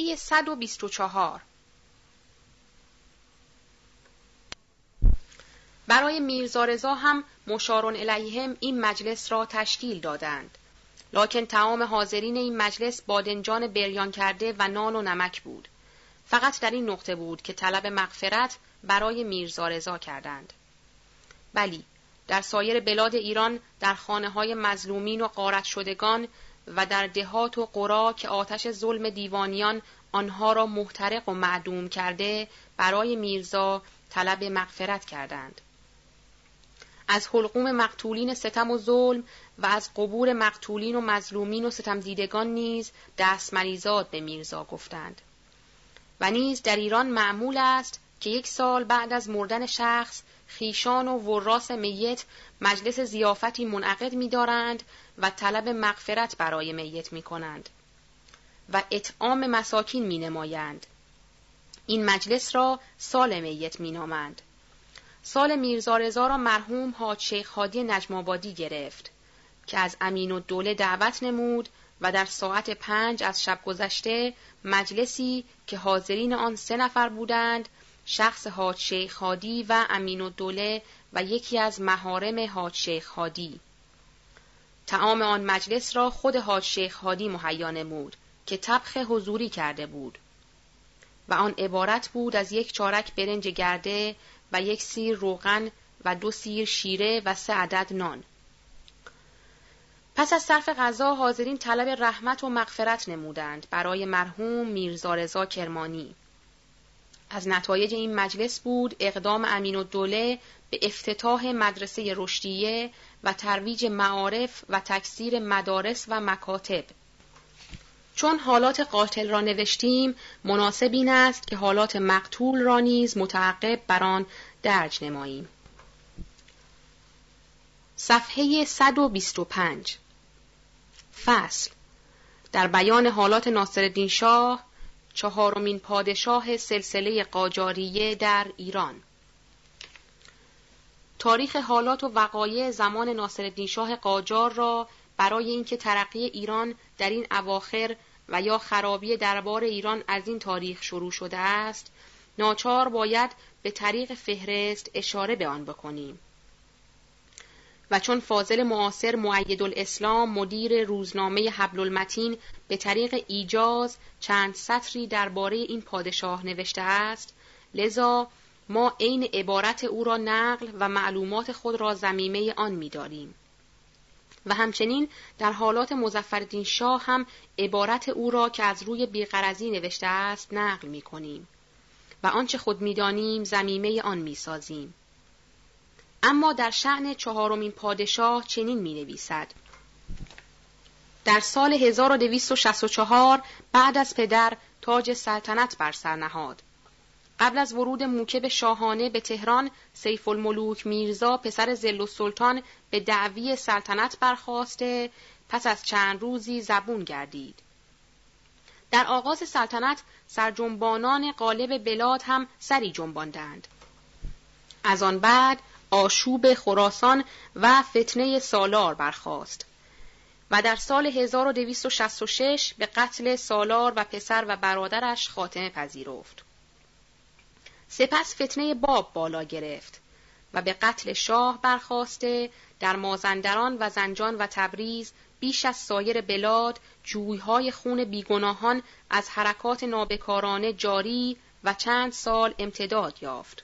صفحه 124 برای میرزارزا هم مشارون الیهم این مجلس را تشکیل دادند. لکن تمام حاضرین این مجلس بادنجان بریان کرده و نان و نمک بود. فقط در این نقطه بود که طلب مغفرت برای میرزارزا کردند. بلی، در سایر بلاد ایران در خانه های مظلومین و قارت شدگان و در دهات و قرا که آتش ظلم دیوانیان آنها را محترق و معدوم کرده برای میرزا طلب مغفرت کردند. از حلقوم مقتولین ستم و ظلم و از قبور مقتولین و مظلومین و ستم دیدگان نیز دست مریزاد به میرزا گفتند. و نیز در ایران معمول است که یک سال بعد از مردن شخص خیشان و وراس میت مجلس زیافتی منعقد می‌دارند و طلب مغفرت برای میت می کنند و اطعام مساکین می نمایند. این مجلس را سال میت می نامند. سال میرزارزا را مرحوم حاج شیخ هادی نجمابادی گرفت که از امین و دوله دعوت نمود و در ساعت پنج از شب گذشته مجلسی که حاضرین آن سه نفر بودند شخص حاج شیخ هادی و امین و دوله و یکی از مهارم حاج شیخ هادی تعام آن مجلس را خود حاج شیخ هادی مهیا نمود که طبخ حضوری کرده بود و آن عبارت بود از یک چارک برنج گرده و یک سیر روغن و دو سیر شیره و سه عدد نان. پس از صرف غذا حاضرین طلب رحمت و مغفرت نمودند برای مرحوم میرزا کرمانی. از نتایج این مجلس بود اقدام امین و دوله به افتتاح مدرسه رشدیه و ترویج معارف و تکثیر مدارس و مکاتب. چون حالات قاتل را نوشتیم مناسب این است که حالات مقتول را نیز متعقب بر آن درج نماییم. صفحه 125 فصل در بیان حالات ناصرالدین شاه چهارمین پادشاه سلسله قاجاریه در ایران. تاریخ حالات و وقایع زمان ناصرالدین شاه قاجار را برای اینکه ترقی ایران در این اواخر و یا خرابی دربار ایران از این تاریخ شروع شده است ناچار باید به طریق فهرست اشاره به آن بکنیم. و چون فاضل معاصر معید الاسلام مدیر روزنامه حبل المتین به طریق ایجاز چند سطری درباره این پادشاه نوشته است لذا ما عین عبارت او را نقل و معلومات خود را زمیمه آن می‌داریم و همچنین در حالات مزفردین شاه هم عبارت او را که از روی بیقرزی نوشته است نقل می کنیم و آنچه خود می‌دانیم زمیمه آن می‌سازیم. اما در شعن چهارمین پادشاه چنین می نویسد. در سال 1264 بعد از پدر تاج سلطنت بر سر نهاد. قبل از ورود موکب شاهانه به تهران سیف الملوک میرزا پسر زل سلطان به دعوی سلطنت برخواسته پس از چند روزی زبون گردید. در آغاز سلطنت سرجنبانان قالب بلاد هم سری جنباندند. از آن بعد آشوب خراسان و فتنه سالار برخاست و در سال 1266 به قتل سالار و پسر و برادرش خاتمه پذیرفت. سپس فتنه باب بالا گرفت و به قتل شاه برخواسته در مازندران و زنجان و تبریز بیش از سایر بلاد جویهای خون بیگناهان از حرکات نابکارانه جاری و چند سال امتداد یافت.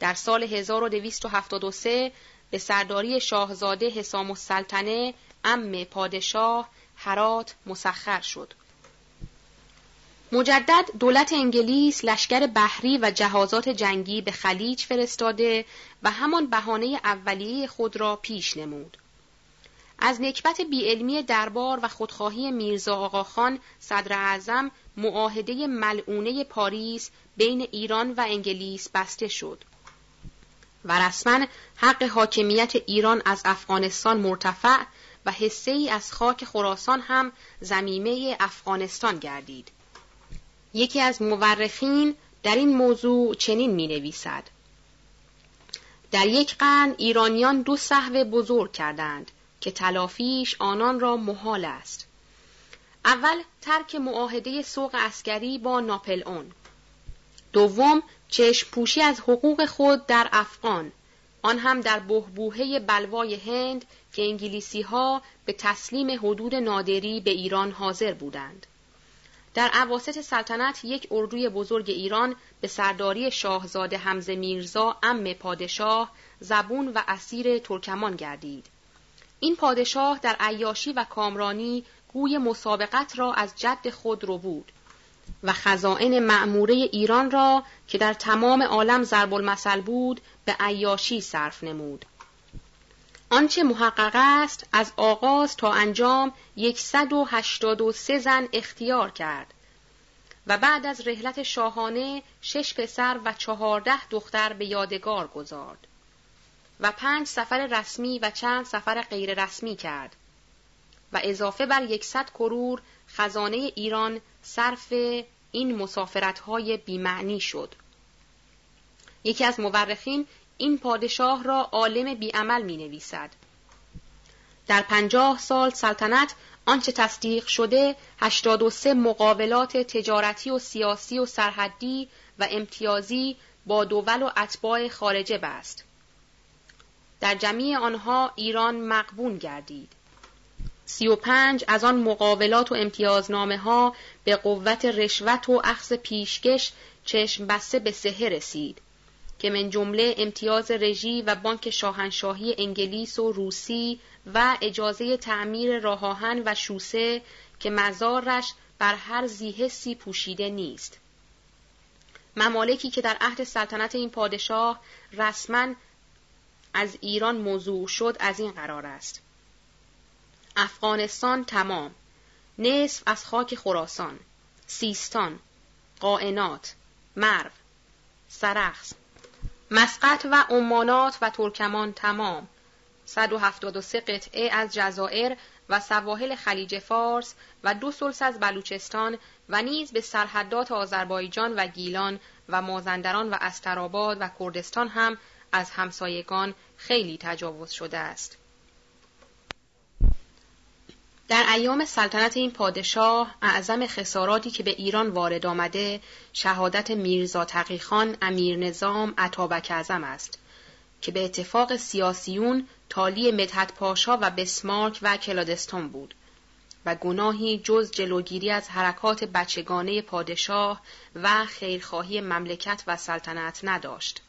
در سال 1273 به سرداری شاهزاده حسام السلطنه ام پادشاه هرات مسخر شد. مجدد دولت انگلیس لشکر بحری و جهازات جنگی به خلیج فرستاده و همان بهانه اولیه خود را پیش نمود. از نکبت بیعلمی دربار و خودخواهی میرزا آقاخان صدر اعظم معاهده ملعونه پاریس بین ایران و انگلیس بسته شد و رسما حق حاکمیت ایران از افغانستان مرتفع و حصه ای از خاک خراسان هم زمیمه افغانستان گردید. یکی از مورخین در این موضوع چنین می نویسد. در یک قرن ایرانیان دو صحو بزرگ کردند که تلافیش آنان را محال است. اول ترک معاهده سوق اسکری با ناپل اون دوم چشم پوشی از حقوق خود در افغان آن هم در بهبوهه بلوای هند که انگلیسی ها به تسلیم حدود نادری به ایران حاضر بودند. در عواست سلطنت یک اردوی بزرگ ایران به سرداری شاهزاده حمزه میرزا ام پادشاه زبون و اسیر ترکمان گردید. این پادشاه در عیاشی و کامرانی گوی مسابقت را از جد خود رو بود و خزائن معموره ایران را که در تمام عالم ضرب المثل بود به عیاشی صرف نمود. آنچه محقق است از آغاز تا انجام یکصد و هشتاد و سه زن اختیار کرد. و بعد از رحلت شاهانه شش پسر و چهارده دختر به یادگار گذارد. و پنج سفر رسمی و چند سفر غیر رسمی کرد. و اضافه بر یکصد کرور خزانه ایران صرف این مسافرتهای بیمعنی شد. یکی از مورخین این پادشاه را عالم بیعمل می نویسد. در پنجاه سال سلطنت آنچه تصدیق شده 83 مقاولات تجارتی و سیاسی و سرحدی و امتیازی با دول و اتباع خارجه بست. در جمعی آنها ایران مقبون گردید. سی و پنج از آن مقاولات و امتیازنامه ها به قوت رشوت و اخذ پیشکش چشم بسته به سهه رسید که من جمله امتیاز رژی و بانک شاهنشاهی انگلیس و روسی و اجازه تعمیر راهان و شوسه که مزارش بر هر زیهسی پوشیده نیست. ممالکی که در عهد سلطنت این پادشاه رسما از ایران موضوع شد از این قرار است. افغانستان تمام. نصف از خاک خراسان. سیستان. قائنات. مرو. سرخس. مسقط و عمانات و ترکمان تمام. 173 قطعه از جزائر و سواحل خلیج فارس و دو سلس از بلوچستان و نیز به سرحدات آذربایجان و گیلان و مازندران و استراباد و کردستان هم از همسایگان خیلی تجاوز شده است. در ایام سلطنت این پادشاه اعظم خساراتی که به ایران وارد آمده شهادت میرزا تقیخان امیر نظام عطابک اعظم است که به اتفاق سیاسیون تالی مدحت پاشا و بسمارک و کلادستان بود و گناهی جز جلوگیری از حرکات بچگانه پادشاه و خیرخواهی مملکت و سلطنت نداشت.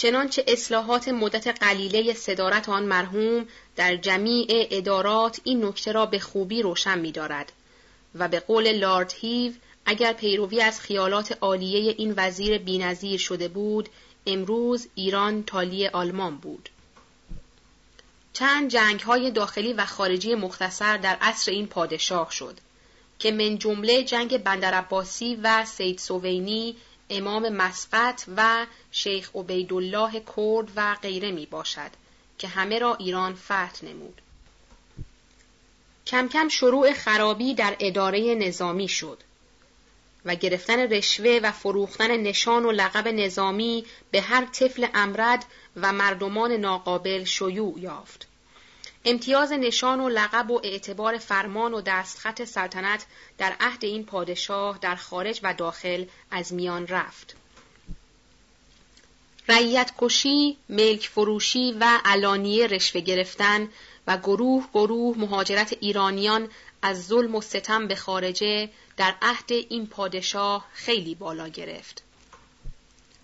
چنانچه اصلاحات مدت قلیله صدارت آن مرحوم در جمیع ادارات این نکته را به خوبی روشن می دارد و به قول لارد هیو اگر پیروی از خیالات عالیه این وزیر بینظیر شده بود امروز ایران تالی آلمان بود. چند جنگ های داخلی و خارجی مختصر در عصر این پادشاه شد که من جمله جنگ بندر و سید سوینی امام مسقط و شیخ عبیدالله کرد و غیره می باشد که همه را ایران فتح نمود. کم کم شروع خرابی در اداره نظامی شد و گرفتن رشوه و فروختن نشان و لقب نظامی به هر طفل امرد و مردمان ناقابل شیوع یافت. امتیاز نشان و لقب و اعتبار فرمان و دستخط سلطنت در عهد این پادشاه در خارج و داخل از میان رفت. رعیت کشی، ملک فروشی و علانیه رشوه گرفتن و گروه گروه مهاجرت ایرانیان از ظلم و ستم به خارجه در عهد این پادشاه خیلی بالا گرفت.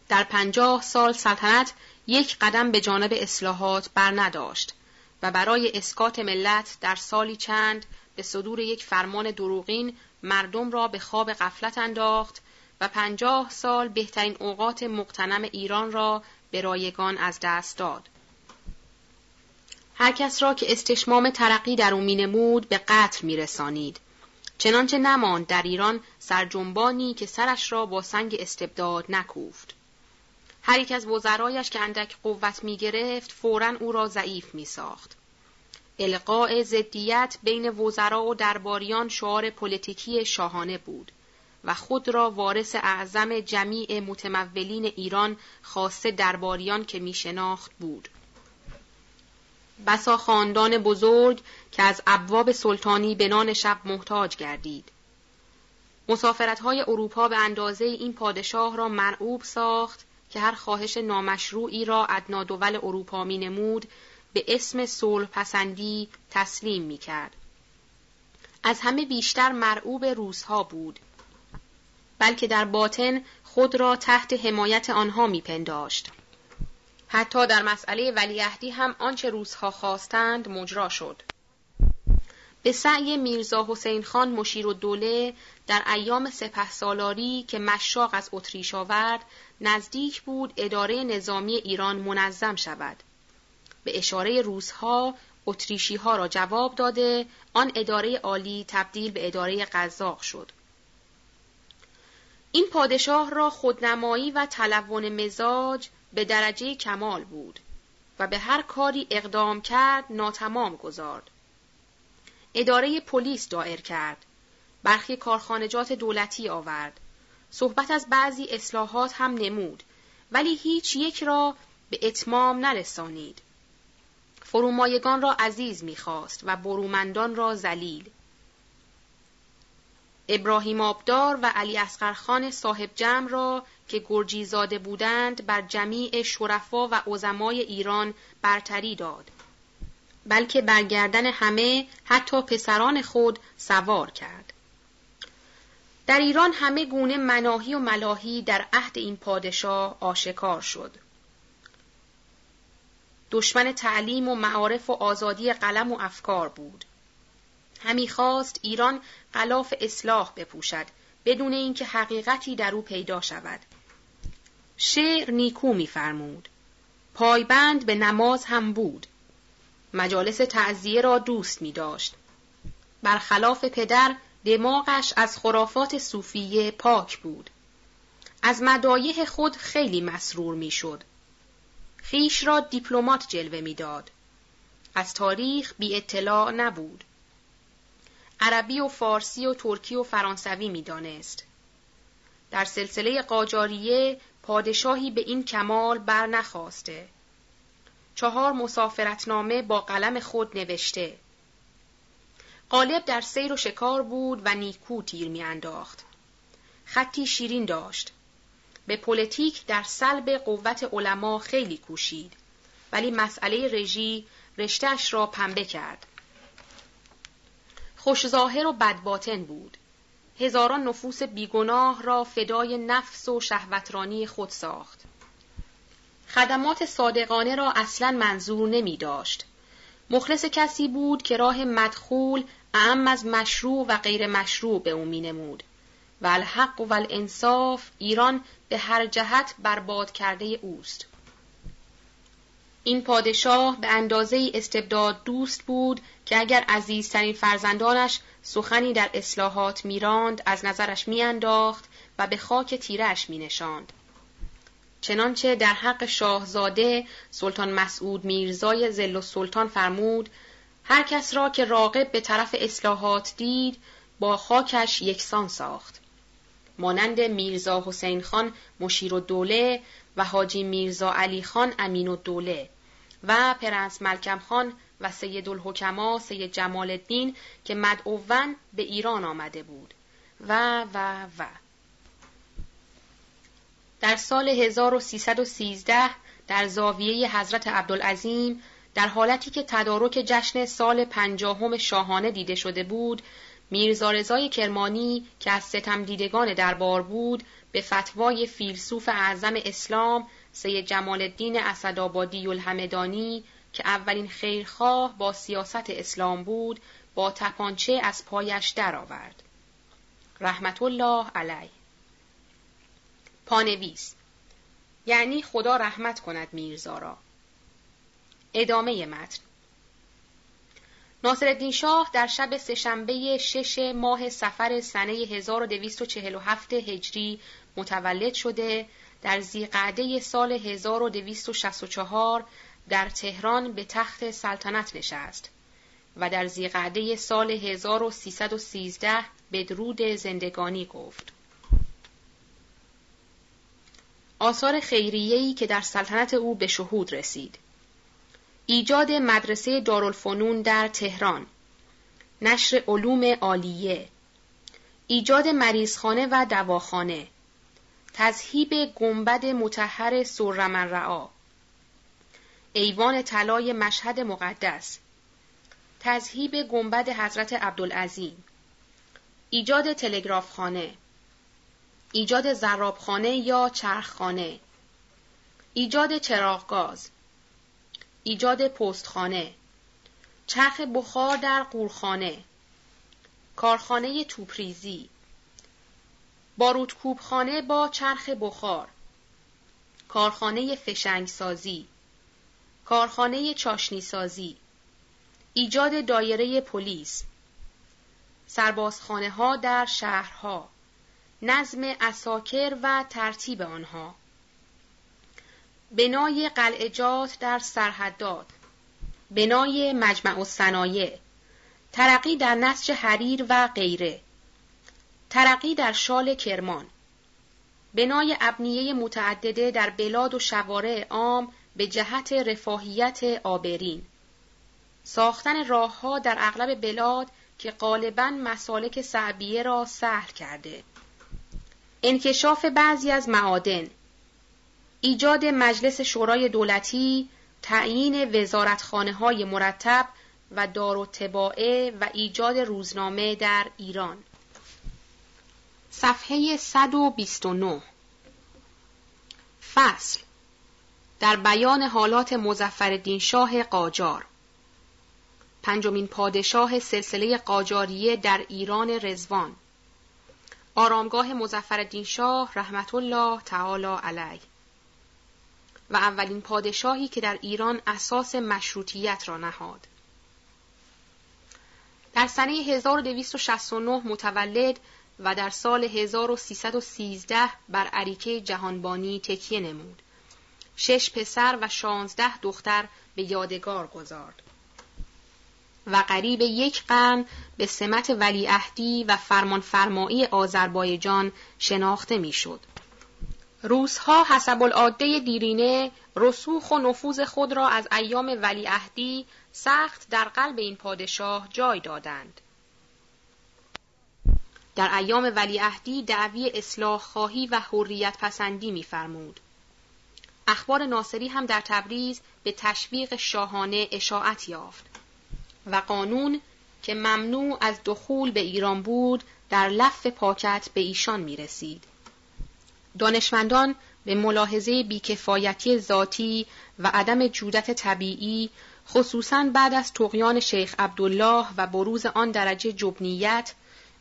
در پنجاه سال سلطنت یک قدم به جانب اصلاحات بر نداشت و برای اسکات ملت در سالی چند به صدور یک فرمان دروغین مردم را به خواب غفلت انداخت و پنجاه سال بهترین اوقات مقتنم ایران را به رایگان از دست داد. هر کس را که استشمام ترقی در او مینمود به قتل میرسانید. چنانچه نماند در ایران سرجنبانی که سرش را با سنگ استبداد نکوفت. هر یک از وزرایش که اندک قوت می گرفت فورا او را ضعیف می ساخت. القاء ضدیت بین وزرا و درباریان شعار پلیتیکی شاهانه بود و خود را وارث اعظم جمیع متمولین ایران خاصه درباریان که می شناخت بود. بسا خاندان بزرگ که از ابواب سلطانی به نان شب محتاج گردید. مسافرت های اروپا به اندازه این پادشاه را مرعوب ساخت که هر خواهش نامشروعی را ادنا دول اروپا می نمود به اسم صلح پسندی تسلیم می کرد. از همه بیشتر مرعوب روزها بود بلکه در باطن خود را تحت حمایت آنها میپنداشت. حتی در مسئله ولیعهدی هم آنچه روزها خواستند مجرا شد. به سعی میرزا حسین خان مشیر و دوله در ایام سپه سالاری که مشاق از اتریش آورد نزدیک بود اداره نظامی ایران منظم شود. به اشاره روزها اتریشی ها را جواب داده آن اداره عالی تبدیل به اداره قزاق شد. این پادشاه را خودنمایی و تلون مزاج به درجه کمال بود و به هر کاری اقدام کرد ناتمام گذارد. اداره پلیس دایر کرد. برخی کارخانجات دولتی آورد. صحبت از بعضی اصلاحات هم نمود ولی هیچ یک را به اتمام نرسانید. فرومایگان را عزیز می‌خواست و برومندان را زلیل. ابراهیم آبدار و علی خان صاحب جمع را که گرجی زاده بودند بر جمیع شرفا و عظمای ایران برتری داد. بلکه برگردن همه حتی پسران خود سوار کرد. در ایران همه گونه مناهی و ملاهی در عهد این پادشاه آشکار شد. دشمن تعلیم و معارف و آزادی قلم و افکار بود. همی خواست ایران غلاف اصلاح بپوشد بدون اینکه حقیقتی در او پیدا شود. شعر نیکو میفرمود. پایبند به نماز هم بود. مجالس تعذیه را دوست می داشت. برخلاف پدر دماغش از خرافات صوفیه پاک بود. از مدایح خود خیلی مسرور می‌شد. خیش را دیپلمات جلوه می‌داد. از تاریخ بی اطلاع نبود. عربی و فارسی و ترکی و فرانسوی می‌دانست. در سلسله قاجاریه پادشاهی به این کمال بر نخواسته. چهار مسافرتنامه با قلم خود نوشته. قالب در سیر و شکار بود و نیکو تیر میانداخت. خطی شیرین داشت. به پلیتیک در سلب قوت علما خیلی کوشید ولی مسئله رژی رشتهش را پنبه کرد. خوش ظاهر و بدباطن بود. هزاران نفوس بیگناه را فدای نفس و شهوترانی خود ساخت. خدمات صادقانه را اصلا منظور نمی داشت. مخلص کسی بود که راه مدخول اعم از مشروع و غیر مشروع به او می نمود. و الحق و الانصاف ایران به هر جهت برباد کرده اوست. این پادشاه به اندازه استبداد دوست بود که اگر عزیزترین فرزندانش سخنی در اصلاحات میراند از نظرش میانداخت و به خاک تیرش مینشاند. چنانچه در حق شاهزاده سلطان مسعود میرزای زل و سلطان فرمود هر کس را که راقب به طرف اصلاحات دید با خاکش یکسان ساخت. مانند میرزا حسین خان مشیر و دوله و حاجی میرزا علی خان امین و دوله و پرنس ملکم خان و سید الحکما سید جمال الدین که مدعوون به ایران آمده بود و و و در سال 1313 در زاویه حضرت عبدالعظیم در حالتی که تدارک جشن سال پنجاهم شاهانه دیده شده بود میرزا رضای کرمانی که از ستم دیدگان دربار بود به فتوای فیلسوف اعظم اسلام سید جمال الدین اسدآبادی الحمدانی که اولین خیرخواه با سیاست اسلام بود با تپانچه از پایش درآورد. رحمت الله علیه پانویس. یعنی خدا رحمت کند میرزا را. ادامه متن. ناصرالدین شاه در شب سهشنبه شش ماه سفر سنه 1247 هجری متولد شده در زیقعده سال 1264 در تهران به تخت سلطنت نشست و در زیقعده سال 1313 بدرود زندگانی گفت. آثار خیریه‌ای که در سلطنت او به شهود رسید. ایجاد مدرسه دارالفنون در تهران. نشر علوم عالیه. ایجاد مریضخانه و دواخانه. تذهیب گنبد متحر سرمن رعا ایوان طلای مشهد مقدس. تذهیب گنبد حضرت عبدالعظیم. ایجاد تلگرافخانه ایجاد زرابخانه یا چرخخانه. ایجاد چراغ گاز ایجاد پستخانه. چرخ بخار در قورخانه. کارخانه توپریزی. باروتکوبخانه با چرخ بخار. کارخانه فشنگسازی. کارخانه چاشنی سازی ایجاد دایره پلیس. سربازخانه ها در شهرها. نظم اساکر و ترتیب آنها. بنای قلعجات در سرحدات. بنای مجمع الصنایع. ترقی در نسج حریر و غیره. ترقی در شال کرمان. بنای ابنیه متعدده در بلاد و شوارع عام به جهت رفاهیت آبرین. ساختن راهها در اغلب بلاد که غالبا مسالک صعبیه را سهل کرده. انکشاف بعضی از معادن. ایجاد مجلس شورای دولتی تعیین وزارتخانه های مرتب و دار و تباعه و ایجاد روزنامه در ایران. صفحه 129 فصل. در بیان حالات مزفر شاه قاجار. پنجمین پادشاه سلسله قاجاریه در ایران رزوان آرامگاه مزفر شاه رحمت الله تعالی علیه و اولین پادشاهی که در ایران اساس مشروطیت را نهاد. در سنه 1269 متولد و در سال 1313 بر عریکه جهانبانی تکیه نمود. شش پسر و شانزده دختر به یادگار گذارد. و قریب یک قرن به سمت ولیعهدی و فرمانفرمایی آذربایجان شناخته می‌شد. روسها حسب العاده دیرینه رسوخ و نفوذ خود را از ایام ولیعهدی سخت در قلب این پادشاه جای دادند. در ایام ولیعهدی دعوی اصلاح خواهی و حریت پسندی می‌فرمود. اخبار ناصری هم در تبریز به تشویق شاهانه اشاعت یافت و قانون که ممنوع از دخول به ایران بود در لف پاکت به ایشان می رسید. دانشمندان به ملاحظه بیکفایتی ذاتی و عدم جودت طبیعی خصوصا بعد از تقیان شیخ عبدالله و بروز آن درجه جبنیت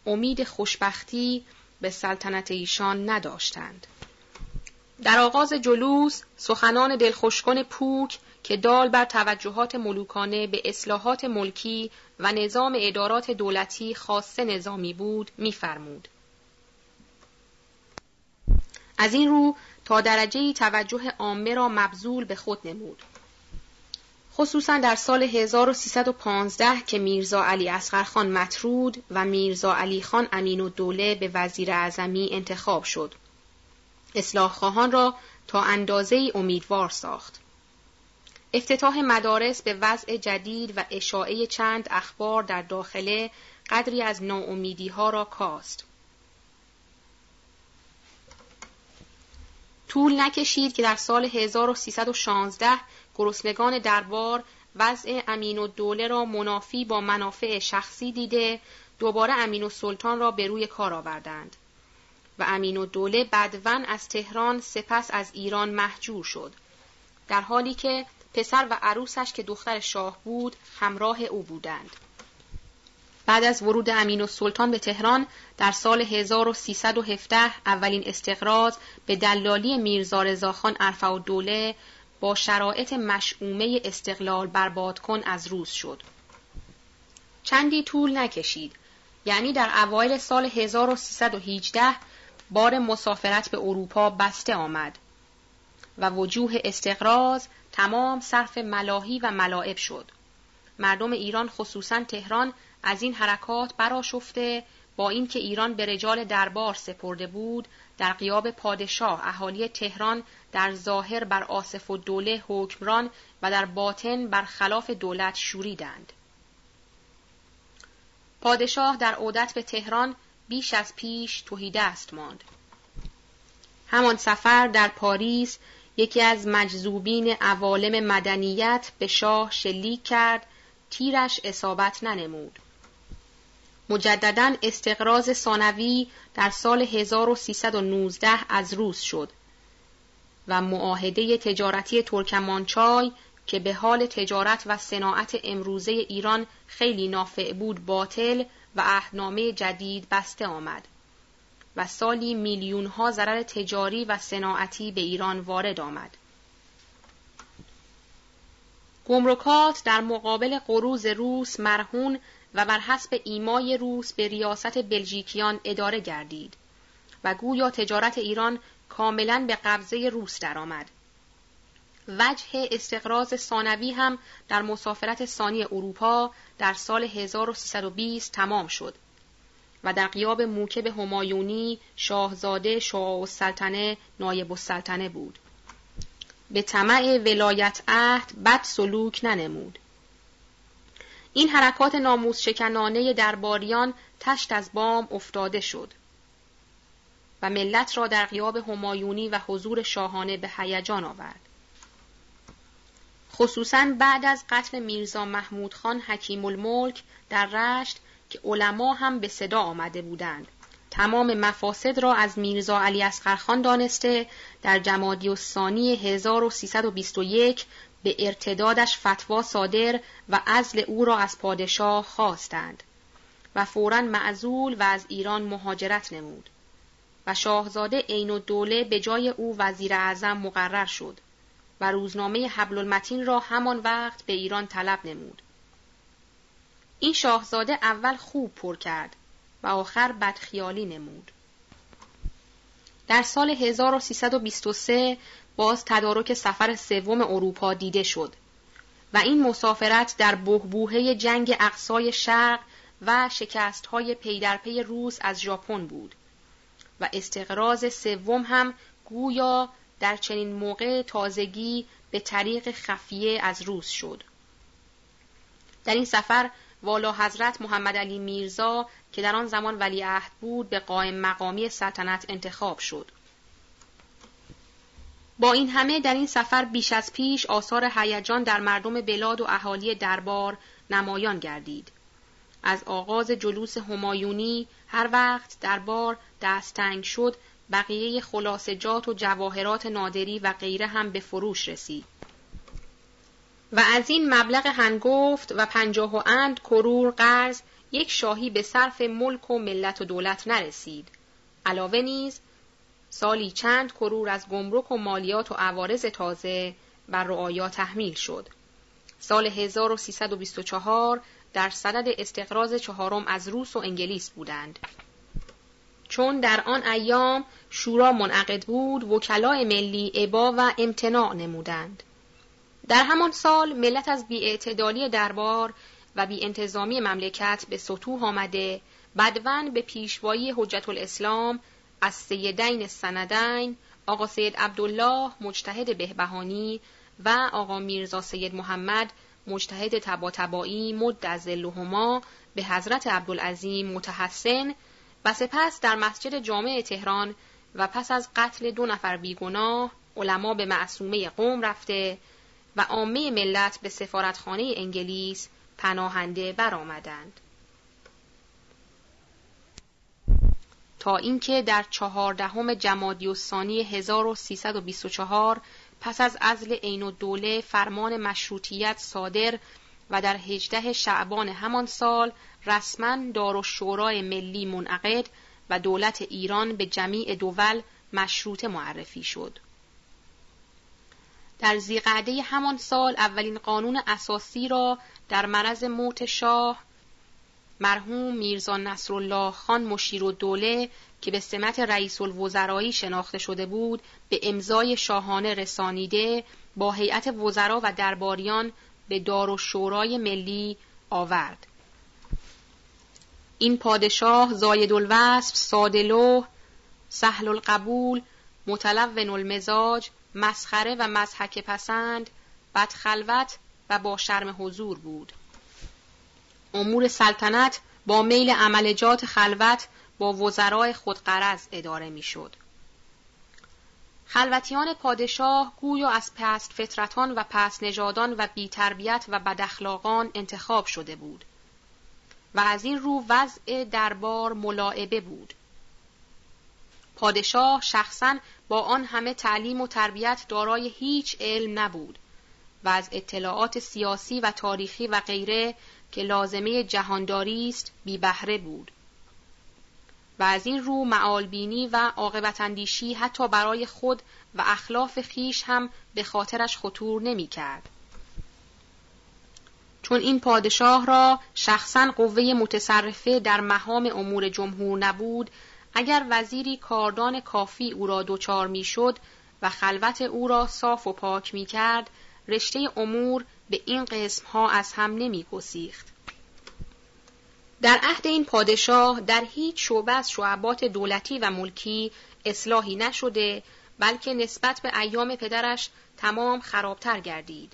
امید خوشبختی به سلطنت ایشان نداشتند. در آغاز جلوس سخنان دلخوشکن پوک که دال بر توجهات ملوکانه به اصلاحات ملکی و نظام ادارات دولتی خاصه نظامی بود می‌فرمود. از این رو تا درجه توجه عامه را مبذول به خود نمود. خصوصا در سال 1315 که میرزا علی خان مطرود و میرزا علی خان امین و دوله به وزیر اعظمی انتخاب شد. اصلاح را تا اندازه امیدوار ساخت. افتتاح مدارس به وضع جدید و اشاعه چند اخبار در داخله قدری از ناامیدی ها را کاست. طول نکشید که در سال 1316 گرسنگان دربار وضع امین و دوله را منافی با منافع شخصی دیده دوباره امین و سلطان را به روی کار آوردند و امین و دوله بدون از تهران سپس از ایران محجور شد در حالی که پسر و عروسش که دختر شاه بود همراه او بودند بعد از ورود امین و سلطان به تهران در سال 1317 اولین استقراض به دلالی میرزا رضاخان ارفع و دوله با شرایط مشعومه استقلال برباد کن از روز شد. چندی طول نکشید یعنی در اوایل سال 1318 بار مسافرت به اروپا بسته آمد و وجوه استقراض تمام صرف ملاهی و ملاعب شد. مردم ایران خصوصا تهران از این حرکات براشفته با اینکه ایران به رجال دربار سپرده بود در قیاب پادشاه. اهالی تهران در ظاهر بر آصف و دوله حکمران و در باطن بر خلاف دولت شوریدند. پادشاه در عودت به تهران بیش از پیش توهی دست ماند. همان سفر در پاریس یکی از مجذوبین عوالم مدنیت به شاه شلیک کرد تیرش اصابت ننمود. مجددا استقراض ثانوی در سال 1319 از روس شد و معاهده تجارتی ترکمانچای که به حال تجارت و صناعت امروزه ایران خیلی نافع بود باطل و عهدنامه جدید بسته آمد. و سالی میلیون ها ضرر تجاری و صناعتی به ایران وارد آمد. گمرکات در مقابل قروز روس مرهون و بر حسب ایمای روس به ریاست بلژیکیان اداره گردید و گویا تجارت ایران کاملا به قبضه روس درآمد. وجه استقراض ثانوی هم در مسافرت ثانی اروپا در سال 1320 تمام شد و در قیاب موکب همایونی شاهزاده شاه السلطنه نایب السلطنه بود. به طمع ولایت عهد بد سلوک ننمود. این حرکات ناموس شکنانه درباریان تشت از بام افتاده شد و ملت را در قیاب همایونی و حضور شاهانه به هیجان آورد. خصوصا بعد از قتل میرزا محمود خان حکیم الملک در رشت که علما هم به صدا آمده بودند. تمام مفاسد را از میرزا علی خان دانسته در جمادی الثانی 1321 به ارتدادش فتوا صادر و ازل او را از پادشاه خواستند و فورا معزول و از ایران مهاجرت نمود و شاهزاده عین الدوله به جای او وزیر اعظم مقرر شد و روزنامه حبل المتین را همان وقت به ایران طلب نمود. این شاهزاده اول خوب پر کرد و آخر بدخیالی نمود. در سال 1323 باز تدارک سفر سوم اروپا دیده شد و این مسافرت در بهبوهه جنگ اقصای شرق و شکست های پی در پی روس از ژاپن بود و استقراض سوم هم گویا در چنین موقع تازگی به طریق خفیه از روس شد. در این سفر والا حضرت محمد علی میرزا که در آن زمان ولیعهد بود به قائم مقامی سلطنت انتخاب شد. با این همه در این سفر بیش از پیش آثار هیجان در مردم بلاد و اهالی دربار نمایان گردید. از آغاز جلوس همایونی هر وقت دربار دستنگ شد بقیه خلاصجات و جواهرات نادری و غیره هم به فروش رسید. و از این مبلغ هنگفت و پنجاه و اند کرور قرض یک شاهی به صرف ملک و ملت و دولت نرسید. علاوه نیز سالی چند کرور از گمرک و مالیات و عوارض تازه بر رعایا تحمیل شد. سال 1324 در صدد استقراض چهارم از روس و انگلیس بودند. چون در آن ایام شورا منعقد بود وکلای ملی عبا و امتناع نمودند. در همان سال ملت از بیاعتدالی دربار و بی انتظامی مملکت به سطوح آمده بدون به پیشوایی حجت الاسلام از سیدین سندین آقا سید عبدالله مجتهد بهبهانی و آقا میرزا سید محمد مجتهد تبا تبایی مد از به حضرت عبدالعظیم متحسن و سپس در مسجد جامع تهران و پس از قتل دو نفر بیگناه علما به معصومه قوم رفته و عامه ملت به سفارتخانه انگلیس پناهنده برآمدند. تا اینکه در چهاردهم جمادی الثانی 1324 پس از ازل عین الدوله فرمان مشروطیت صادر و در هجده شعبان همان سال رسما دارالشورای ملی منعقد و دولت ایران به جمیع دول مشروطه معرفی شد. در زیقعده همان سال اولین قانون اساسی را در مرض موت شاه مرحوم میرزا نصرالله خان مشیر و دوله که به سمت رئیس الوزرایی شناخته شده بود به امضای شاهانه رسانیده با هیئت وزرا و درباریان به دار و شورای ملی آورد. این پادشاه زاید الوصف سادلوه سهل القبول متلون المزاج مسخره و مزحک پسند بدخلوت و با شرم حضور بود امور سلطنت با میل عملجات خلوت با وزرای خود قرض اداره می‌شد. خلوتیان پادشاه گویا از پست فطرتان و پست نژادان و بیتربیت و بداخلاقان انتخاب شده بود و از این رو وضع دربار ملاعبه بود. پادشاه شخصا با آن همه تعلیم و تربیت دارای هیچ علم نبود و از اطلاعات سیاسی و تاریخی و غیره که لازمه جهانداری است بی بهره بود. و از این رو معالبینی و عاقبت اندیشی حتی برای خود و اخلاف خیش هم به خاطرش خطور نمی کرد. چون این پادشاه را شخصا قوه متصرفه در مهام امور جمهور نبود اگر وزیری کاردان کافی او را دچار می‌شد و خلوت او را صاف و پاک می کرد رشته امور به این قسم ها از هم نمی گسیخت. در عهد این پادشاه در هیچ شعبه از شعبات دولتی و ملکی اصلاحی نشده بلکه نسبت به ایام پدرش تمام خرابتر گردید.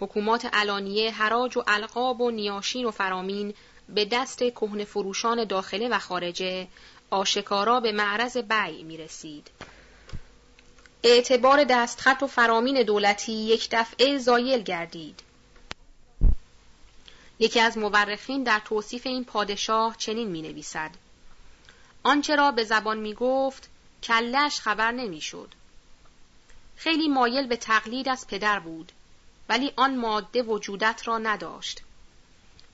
حکومات علانیه حراج و القاب و نیاشین و فرامین به دست کهن فروشان داخله و خارجه آشکارا به معرض بیع می رسید. اعتبار دستخط و فرامین دولتی یک دفعه زایل گردید. یکی از مورخین در توصیف این پادشاه چنین می نویسد. آنچه را به زبان می گفت کلش خبر نمی شد. خیلی مایل به تقلید از پدر بود ولی آن ماده وجودت را نداشت.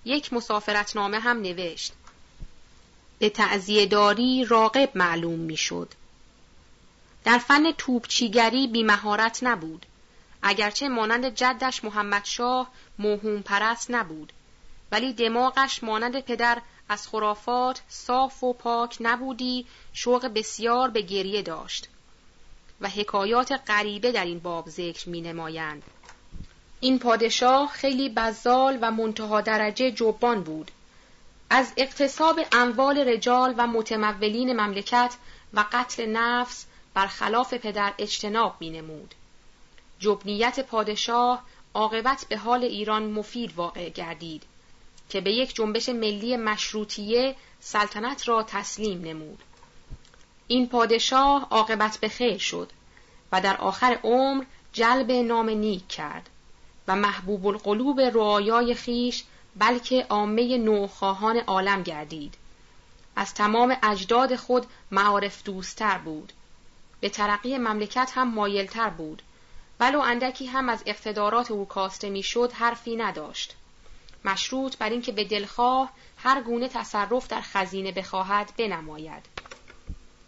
یک مسافرتنامه هم نوشت. به تعذیه داری راقب معلوم می شد. در فن توپچیگری بیمهارت نبود. اگرچه مانند جدش محمد شاه موهوم پرست نبود ولی دماغش مانند پدر از خرافات صاف و پاک نبودی شوق بسیار به گریه داشت و حکایات غریبه در این باب ذکر می نمایند. این پادشاه خیلی بزال و منتها درجه جبان بود. از اقتصاب اموال رجال و متمولین مملکت و قتل نفس برخلاف پدر اجتناب می نمود. جبنیت پادشاه عاقبت به حال ایران مفید واقع گردید که به یک جنبش ملی مشروطیه سلطنت را تسلیم نمود. این پادشاه عاقبت به خیر شد و در آخر عمر جلب نام نیک کرد و محبوب القلوب رعایای خیش بلکه عامه نوخواهان عالم گردید. از تمام اجداد خود معارف دوستتر بود. به ترقی مملکت هم مایلتر بود. ولو اندکی هم از اقتدارات او کاسته می‌شد حرفی نداشت. مشروط بر اینکه به دلخواه هر گونه تصرف در خزینه بخواهد بنماید.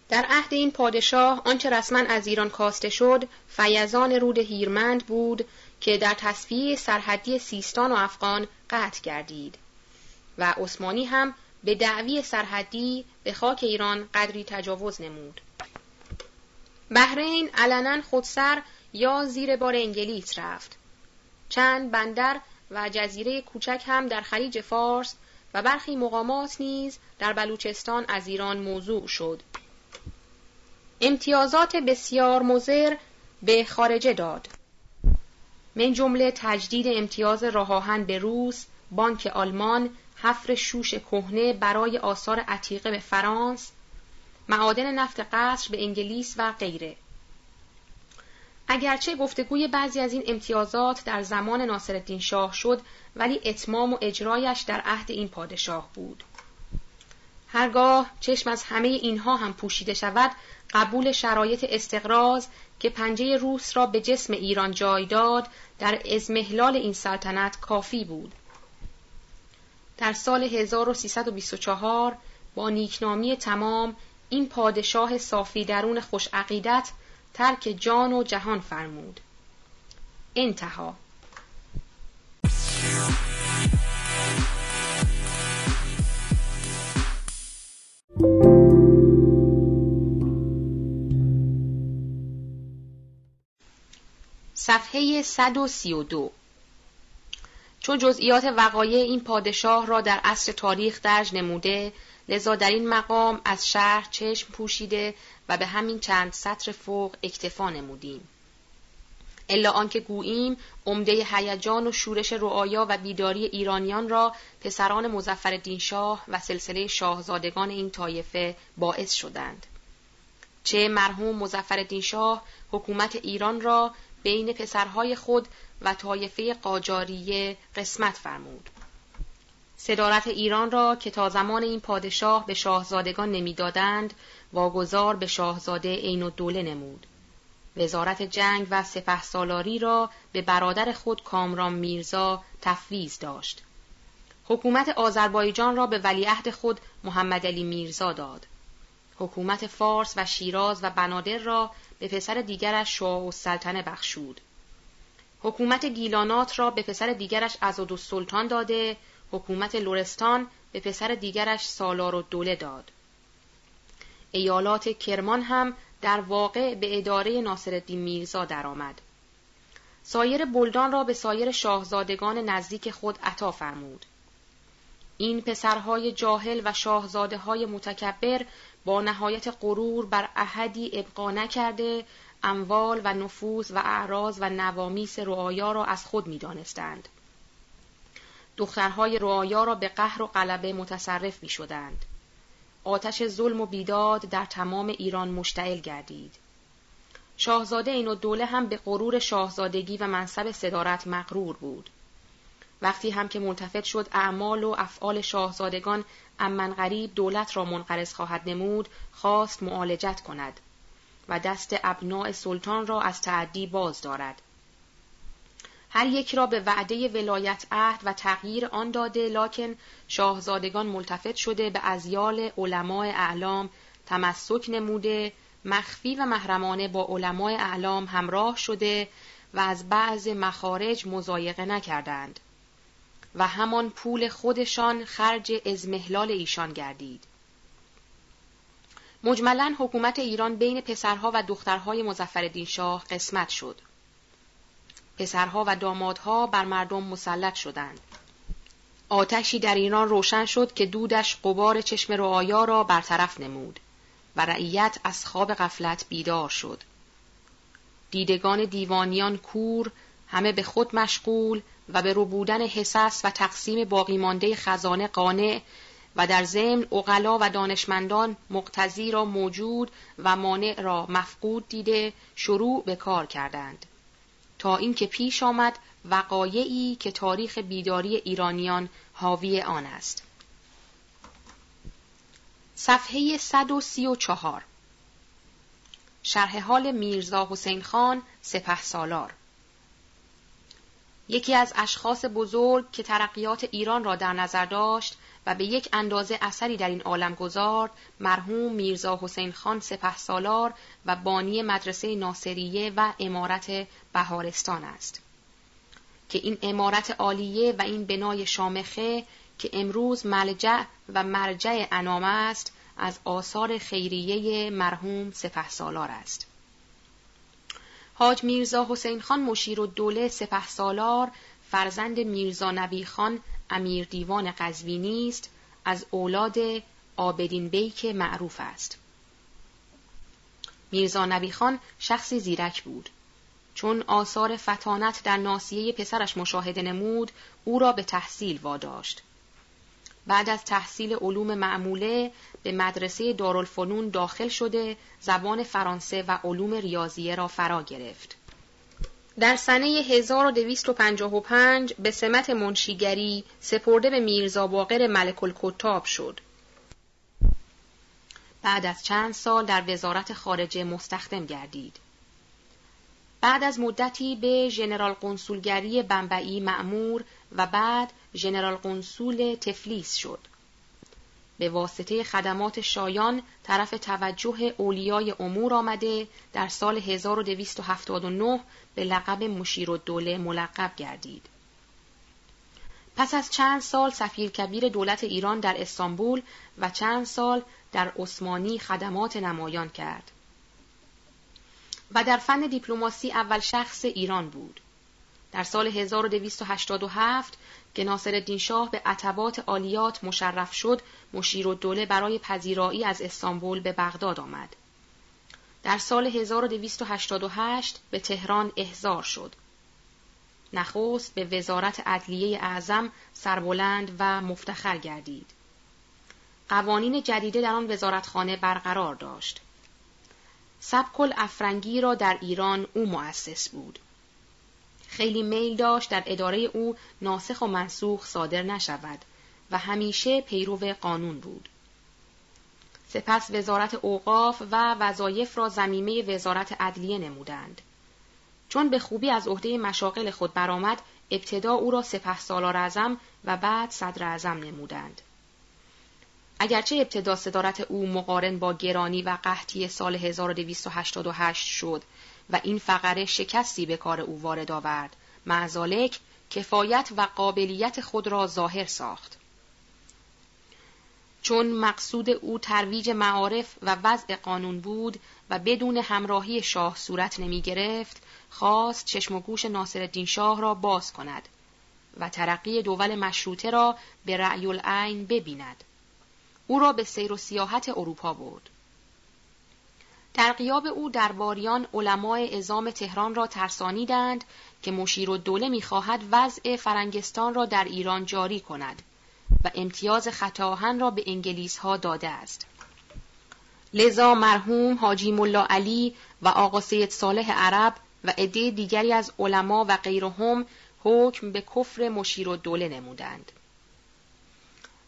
در عهد این پادشاه آنچه رسما از ایران کاسته شد فیضان رود هیرمند بود که در تصفیه سرحدی سیستان و افغان قطع گردید و عثمانی هم به دعوی سرحدی به خاک ایران قدری تجاوز نمود. بحرین علنا خودسر یا زیر بار انگلیس رفت. چند بندر و جزیره کوچک هم در خلیج فارس و برخی مقامات نیز در بلوچستان از ایران موضوع شد. امتیازات بسیار مزر به خارجه داد. من جمله تجدید امتیاز راهان به روس، بانک آلمان، حفر شوش کهنه برای آثار عتیقه به فرانس، معادن نفت قصر به انگلیس و غیره. اگرچه گفتگوی بعضی از این امتیازات در زمان ناصرالدین شاه شد ولی اتمام و اجرایش در عهد این پادشاه بود. هرگاه چشم از همه اینها هم پوشیده شود قبول شرایط استقراض که پنجه روس را به جسم ایران جای داد در ازمهلال این سلطنت کافی بود. در سال 1324 با نیکنامی تمام این پادشاه صافی درون خوش عقیدت ترک جان و جهان فرمود. انتها صفحه 132 چون جزئیات وقایع این پادشاه را در عصر تاریخ درج نموده لذا در این مقام از شهر چشم پوشیده و به همین چند سطر فوق اکتفا نمودیم. الا آنکه گوییم عمده هیجان و شورش رعایا و بیداری ایرانیان را پسران مزفر شاه و سلسله شاهزادگان این طایفه باعث شدند. چه مرحوم مزفر شاه حکومت ایران را بین پسرهای خود و طایفه قاجاریه قسمت فرمود صدارت ایران را که تا زمان این پادشاه به شاهزادگان نمی‌دادند واگذار به شاهزاده عین الدوله نمود وزارت جنگ و سپه سالاری را به برادر خود کامران میرزا تفویض داشت. حکومت آذربایجان را به ولیعهد خود محمد علی میرزا داد. حکومت فارس و شیراز و بنادر را به پسر دیگرش شاه و سلطنه بخشود. حکومت گیلانات را به پسر دیگرش سلطان داده، حکومت لورستان به پسر دیگرش سالار و دوله داد. ایالات کرمان هم در واقع به اداره ناصرالدین میرزا درآمد. سایر بلدان را به سایر شاهزادگان نزدیک خود عطا فرمود. این پسرهای جاهل و شاهزاده های متکبر با نهایت غرور بر احدی ابقا نکرده اموال و نفوذ و اعراض و نوامیس رعایا را از خود می دانستند. دخترهای رعایا را به قهر و غلبه متصرف می شدند. آتش ظلم و بیداد در تمام ایران مشتعل گردید. شاهزاده این دوله هم به غرور شاهزادگی و منصب صدارت مغرور بود. وقتی هم که ملتفت شد اعمال و افعال شاهزادگان امن غریب دولت را منقرض خواهد نمود خواست معالجت کند و دست ابناع سلطان را از تعدی باز دارد. هر یک را به وعده ولایت عهد و تغییر آن داده لکن شاهزادگان ملتفت شده به ازیال علماء اعلام تمسک نموده مخفی و محرمانه با علماء اعلام همراه شده و از بعض مخارج مزایقه نکردند. و همان پول خودشان خرج ازمهلال ایشان گردید. مجملا حکومت ایران بین پسرها و دخترهای مزفر شاه قسمت شد. پسرها و دامادها بر مردم مسلط شدند. آتشی در ایران روشن شد که دودش قبار چشم رعایا را برطرف نمود و رعیت از خواب غفلت بیدار شد. دیدگان دیوانیان کور همه به خود مشغول و به روبودن حساس و تقسیم باقی مانده خزانه قانع و در ضمن اغلا و دانشمندان مقتضی را موجود و مانع را مفقود دیده شروع به کار کردند. تا اینکه پیش آمد وقایعی که تاریخ بیداری ایرانیان حاوی آن است. صفحه 134 شرح حال میرزا حسین خان سپه سالار یکی از اشخاص بزرگ که ترقیات ایران را در نظر داشت و به یک اندازه اثری در این عالم گذارد مرحوم میرزا حسین خان سپه سالار و بانی مدرسه ناصریه و امارت بهارستان است. که این امارت عالیه و این بنای شامخه که امروز ملجع و مرجع انام است از آثار خیریه مرحوم سپه سالار است. حاج میرزا حسین خان مشیر و دوله سپه سالار فرزند میرزا نبی خان امیر دیوان قزوینی است از اولاد آبدین بیک معروف است. میرزا نبی خان شخصی زیرک بود. چون آثار فتانت در ناسیه پسرش مشاهده نمود، او را به تحصیل واداشت. بعد از تحصیل علوم معموله به مدرسه دارالفنون داخل شده زبان فرانسه و علوم ریاضیه را فرا گرفت. در سنه 1255 به سمت منشیگری سپرده به میرزا باقر ملک الکتاب شد. بعد از چند سال در وزارت خارجه مستخدم گردید. بعد از مدتی به ژنرال قنسولگری بمبئی معمور و بعد ژنرال قنسول تفلیس شد. به واسطه خدمات شایان طرف توجه اولیای امور آمده در سال 1279 به لقب مشیر و دوله ملقب گردید. پس از چند سال سفیر کبیر دولت ایران در استانبول و چند سال در عثمانی خدمات نمایان کرد. و در فن دیپلماسی اول شخص ایران بود. در سال 1287 که ناصر شاه به عتبات عالیات مشرف شد مشیر و دوله برای پذیرایی از استانبول به بغداد آمد. در سال 1288 به تهران احضار شد. نخست به وزارت عدلیه اعظم سربلند و مفتخر گردید. قوانین جدیده در آن وزارتخانه برقرار داشت. سبکل افرنگی را در ایران او مؤسس بود. خیلی میل داشت در اداره او ناسخ و منسوخ صادر نشود و همیشه پیرو قانون بود. سپس وزارت اوقاف و وظایف را زمیمه وزارت عدلیه نمودند. چون به خوبی از عهده مشاغل خود برآمد، ابتدا او را سپه سالار اعظم و بعد صدر اعظم نمودند. اگرچه ابتدا صدارت او مقارن با گرانی و قحطی سال 1288 شد و این فقره شکستی به کار او وارد آورد، معزالک کفایت و قابلیت خود را ظاهر ساخت. چون مقصود او ترویج معارف و وضع قانون بود و بدون همراهی شاه صورت نمی گرفت، خواست چشم و گوش ناصر شاه را باز کند و ترقی دول مشروطه را به رأی العین ببیند. او را به سیر و سیاحت اروپا برد. در قیاب او درباریان علمای ازام تهران را ترسانیدند که مشیر و دوله می‌خواهد وضع فرنگستان را در ایران جاری کند و امتیاز خطاهن را به انگلیس ها داده است. لذا مرحوم حاجی ملا علی و آقا سید صالح عرب و عده دیگری از علما و غیرهم حکم به کفر مشیر و دوله نمودند.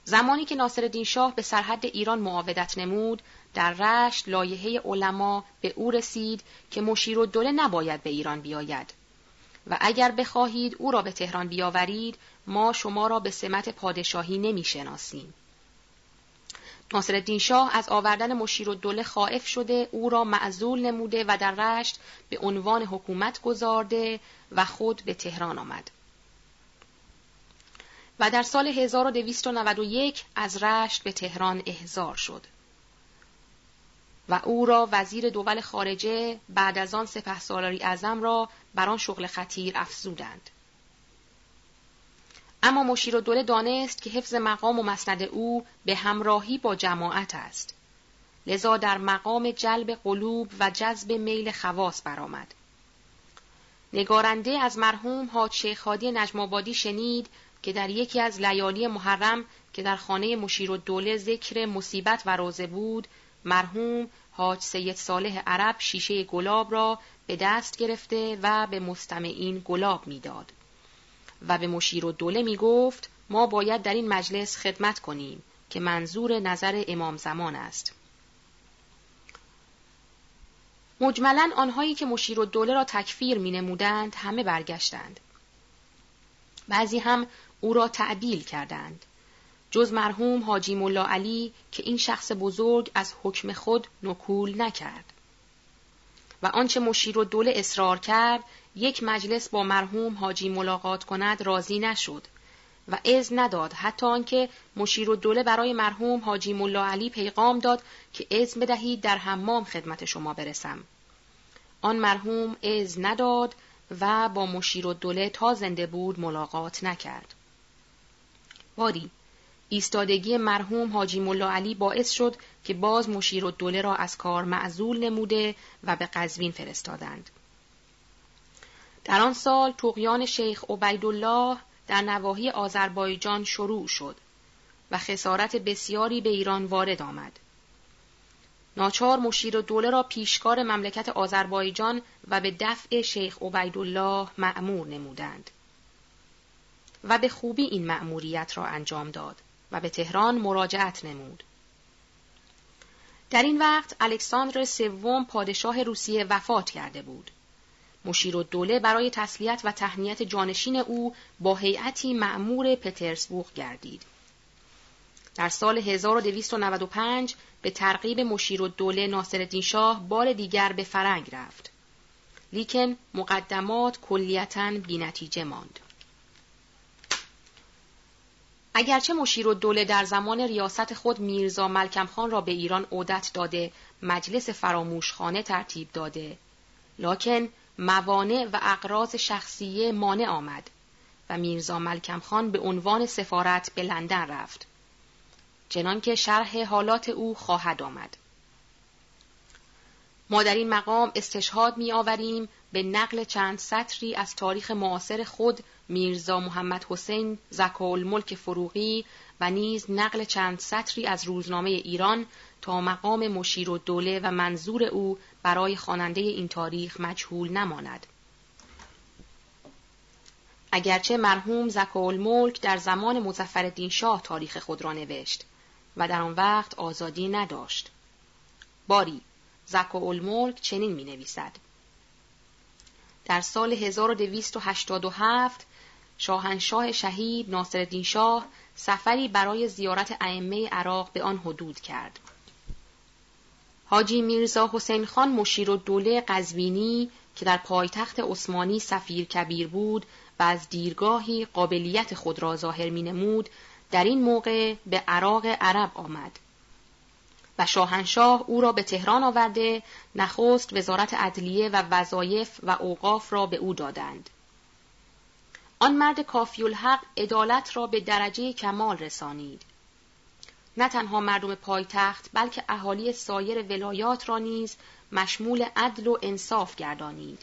زمانی که ناصرالدین شاه به سرحد ایران معاودت نمود، در رشت لایحه علما به او رسید که مشیر و دوله نباید به ایران بیاید و اگر بخواهید او را به تهران بیاورید ما شما را به سمت پادشاهی نمی شناسیم. ناصرالدین شاه از آوردن مشیر و دوله خائف شده او را معزول نموده و در رشت به عنوان حکومت گذارده و خود به تهران آمد. و در سال 1291 از رشت به تهران احضار شد. و او را وزیر دول خارجه بعد از آن سپه سالاری اعظم را بر آن شغل خطیر افزودند. اما مشیر و دوله دانست که حفظ مقام و مسند او به همراهی با جماعت است. لذا در مقام جلب قلوب و جذب میل خواص برآمد. نگارنده از مرحوم حاج شیخ هادی نجم شنید که در یکی از لیالی محرم که در خانه مشیر و دوله ذکر مصیبت و روزه بود مرحوم حاج سید صالح عرب شیشه گلاب را به دست گرفته و به مستمعین گلاب می‌داد و به مشیر و دوله می گفت ما باید در این مجلس خدمت کنیم که منظور نظر امام زمان است. مجملا آنهایی که مشیر و دوله را تکفیر می نمودند همه برگشتند. بعضی هم او را تعبیل کردند. جز مرحوم حاجی ملا علی که این شخص بزرگ از حکم خود نکول نکرد. و آنچه مشیر و دوله اصرار کرد یک مجلس با مرحوم حاجی ملاقات کند راضی نشد و از نداد حتی آنکه مشیر و دوله برای مرحوم حاجی ملا علی پیغام داد که از بدهید در حمام خدمت شما برسم. آن مرحوم از نداد و با مشیر و دوله تا زنده بود ملاقات نکرد. باری ایستادگی مرحوم حاجی ملا علی باعث شد که باز مشیر و دوله را از کار معزول نموده و به قزوین فرستادند. در آن سال توقیان شیخ عبیدالله در نواحی آذربایجان شروع شد و خسارت بسیاری به ایران وارد آمد. ناچار مشیر و دوله را پیشکار مملکت آذربایجان و به دفع شیخ عبیدالله معمور نمودند. و به خوبی این مأموریت را انجام داد و به تهران مراجعت نمود. در این وقت الکساندر سوم پادشاه روسیه وفات کرده بود. مشیر و دوله برای تسلیت و تهنیت جانشین او با هیئتی معمور پترزبورگ گردید. در سال 1295 به ترغیب مشیر و دوله ناصر شاه بار دیگر به فرنگ رفت. لیکن مقدمات کلیتا بینتیجه ماند. اگرچه مشیر و دوله در زمان ریاست خود میرزا ملکم خان را به ایران عودت داده مجلس فراموشخانه ترتیب داده لکن موانع و اقراض شخصیه مانع آمد و میرزا ملکم خان به عنوان سفارت به لندن رفت. چنانکه شرح حالات او خواهد آمد. ما در این مقام استشهاد می آوریم به نقل چند سطری از تاریخ معاصر خود میرزا محمد حسین زکال ملک فروغی و نیز نقل چند سطری از روزنامه ایران تا مقام مشیر و دوله و منظور او برای خواننده این تاریخ مجهول نماند. اگرچه مرحوم زکال ملک در زمان مزفر شاه تاریخ خود را نوشت و در آن وقت آزادی نداشت. باری زکال ملک چنین می نویسد. در سال 1287 شاهنشاه شهید ناصرالدین شاه سفری برای زیارت ائمه عراق به آن حدود کرد. حاجی میرزا حسین خان مشیر دوله قزوینی که در پایتخت عثمانی سفیر کبیر بود و از دیرگاهی قابلیت خود را ظاهر می نمود در این موقع به عراق عرب آمد و شاهنشاه او را به تهران آورده نخست وزارت عدلیه و وظایف و اوقاف را به او دادند آن مرد کافی الحق عدالت را به درجه کمال رسانید نه تنها مردم پایتخت بلکه اهالی سایر ولایات را نیز مشمول عدل و انصاف گردانید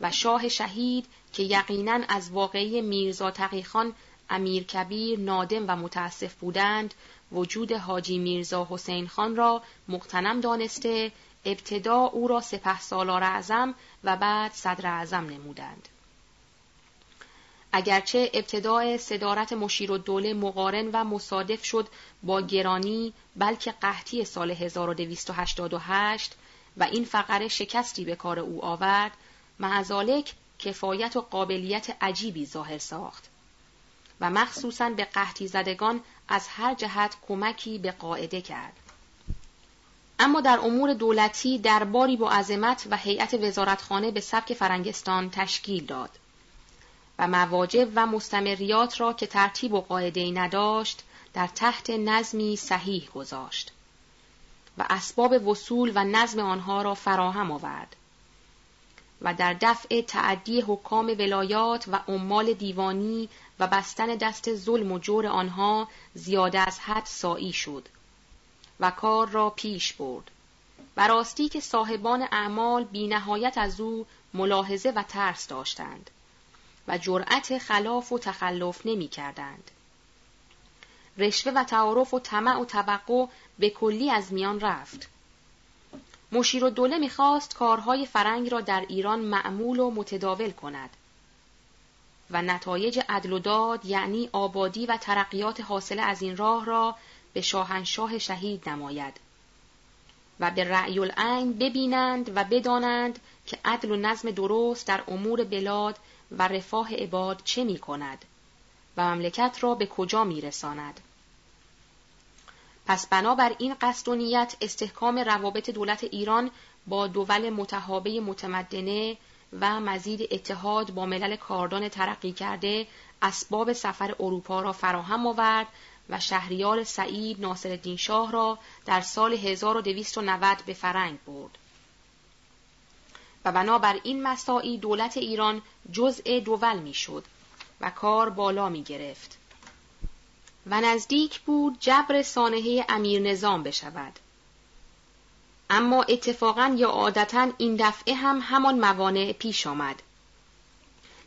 و شاه شهید که یقینا از واقعی میرزا تقیخان امیر کبیر نادم و متاسف بودند وجود حاجی میرزا حسین خان را مقتنم دانسته ابتدا او را سپه سالار اعظم و بعد صدر اعظم نمودند. اگرچه ابتدای صدارت مشیر و دوله مقارن و مصادف شد با گرانی بلکه قحطی سال 1288 و این فقره شکستی به کار او آورد معزالک کفایت و قابلیت عجیبی ظاهر ساخت و مخصوصا به قحطی زدگان از هر جهت کمکی به قاعده کرد. اما در امور دولتی درباری با عظمت و هیئت وزارتخانه به سبک فرنگستان تشکیل داد و مواجب و مستمریات را که ترتیب و قاعده نداشت در تحت نظمی صحیح گذاشت و اسباب وصول و نظم آنها را فراهم آورد و در دفع تعدی حکام ولایات و عمال دیوانی و بستن دست ظلم و جور آنها زیاده از حد سایی شد و کار را پیش برد. و راستی که صاحبان اعمال بی نهایت از او ملاحظه و ترس داشتند. و جرأت خلاف و تخلف نمی کردند. رشوه و تعارف و طمع و توقع به کلی از میان رفت. مشیر و دوله می‌خواست کارهای فرنگ را در ایران معمول و متداول کند و نتایج عدل و داد یعنی آبادی و ترقیات حاصله از این راه را به شاهنشاه شهید نماید و به رأی العین ببینند و بدانند که عدل و نظم درست در امور بلاد و رفاه عباد چه می کند و مملکت را به کجا می رساند. پس بنابر این قصد و نیت استحکام روابط دولت ایران با دول متحابه متمدنه و مزید اتحاد با ملل کاردان ترقی کرده اسباب سفر اروپا را فراهم آورد و شهریار سعید ناصرالدین شاه را در سال 1290 به فرنگ برد. و بنابر این مساعی دولت ایران جزء دول می‌شد و کار بالا می گرفت. و نزدیک بود جبر سانحه امیر نظام بشود. اما اتفاقا یا عادتا این دفعه هم همان موانع پیش آمد.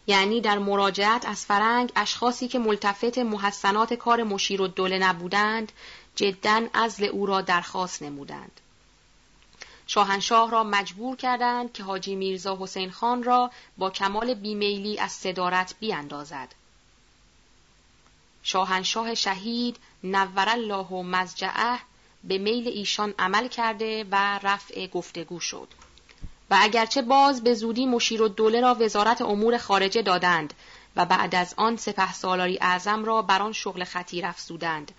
یعنی در مراجعت از فرنگ اشخاصی که ملتفت محسنات کار مشیر و دوله نبودند جدا ازل او را درخواست نمودند. شاهنشاه را مجبور کردند که حاجی میرزا حسین خان را با کمال بیمیلی از صدارت بیاندازد. شاهنشاه شهید نور الله و مزجعه به میل ایشان عمل کرده و رفع گفتگو شد. و اگرچه باز به زودی مشیر و دوله را وزارت امور خارجه دادند و بعد از آن سپه سالاری اعظم را بر آن شغل خطیر افزودند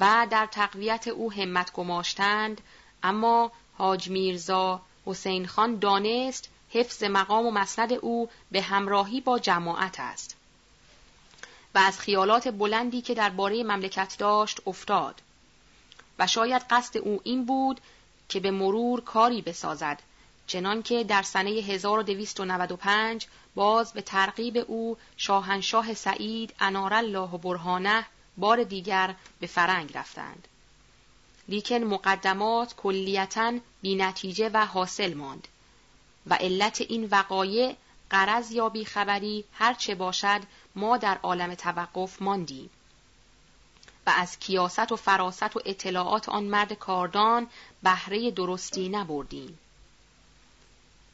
و در تقویت او همت گماشتند اما حاج میرزا حسین خان دانست حفظ مقام و مسند او به همراهی با جماعت است و از خیالات بلندی که درباره مملکت داشت افتاد و شاید قصد او این بود که به مرور کاری بسازد چنانکه در سنه 1295 باز به ترغیب او شاهنشاه سعید انار الله و برهانه بار دیگر به فرنگ رفتند. لیکن مقدمات کلیتا بی نتیجه و حاصل ماند و علت این وقایع قرض یا بیخبری هر چه باشد ما در عالم توقف ماندیم و از کیاست و فراست و اطلاعات آن مرد کاردان بهره درستی نبردیم.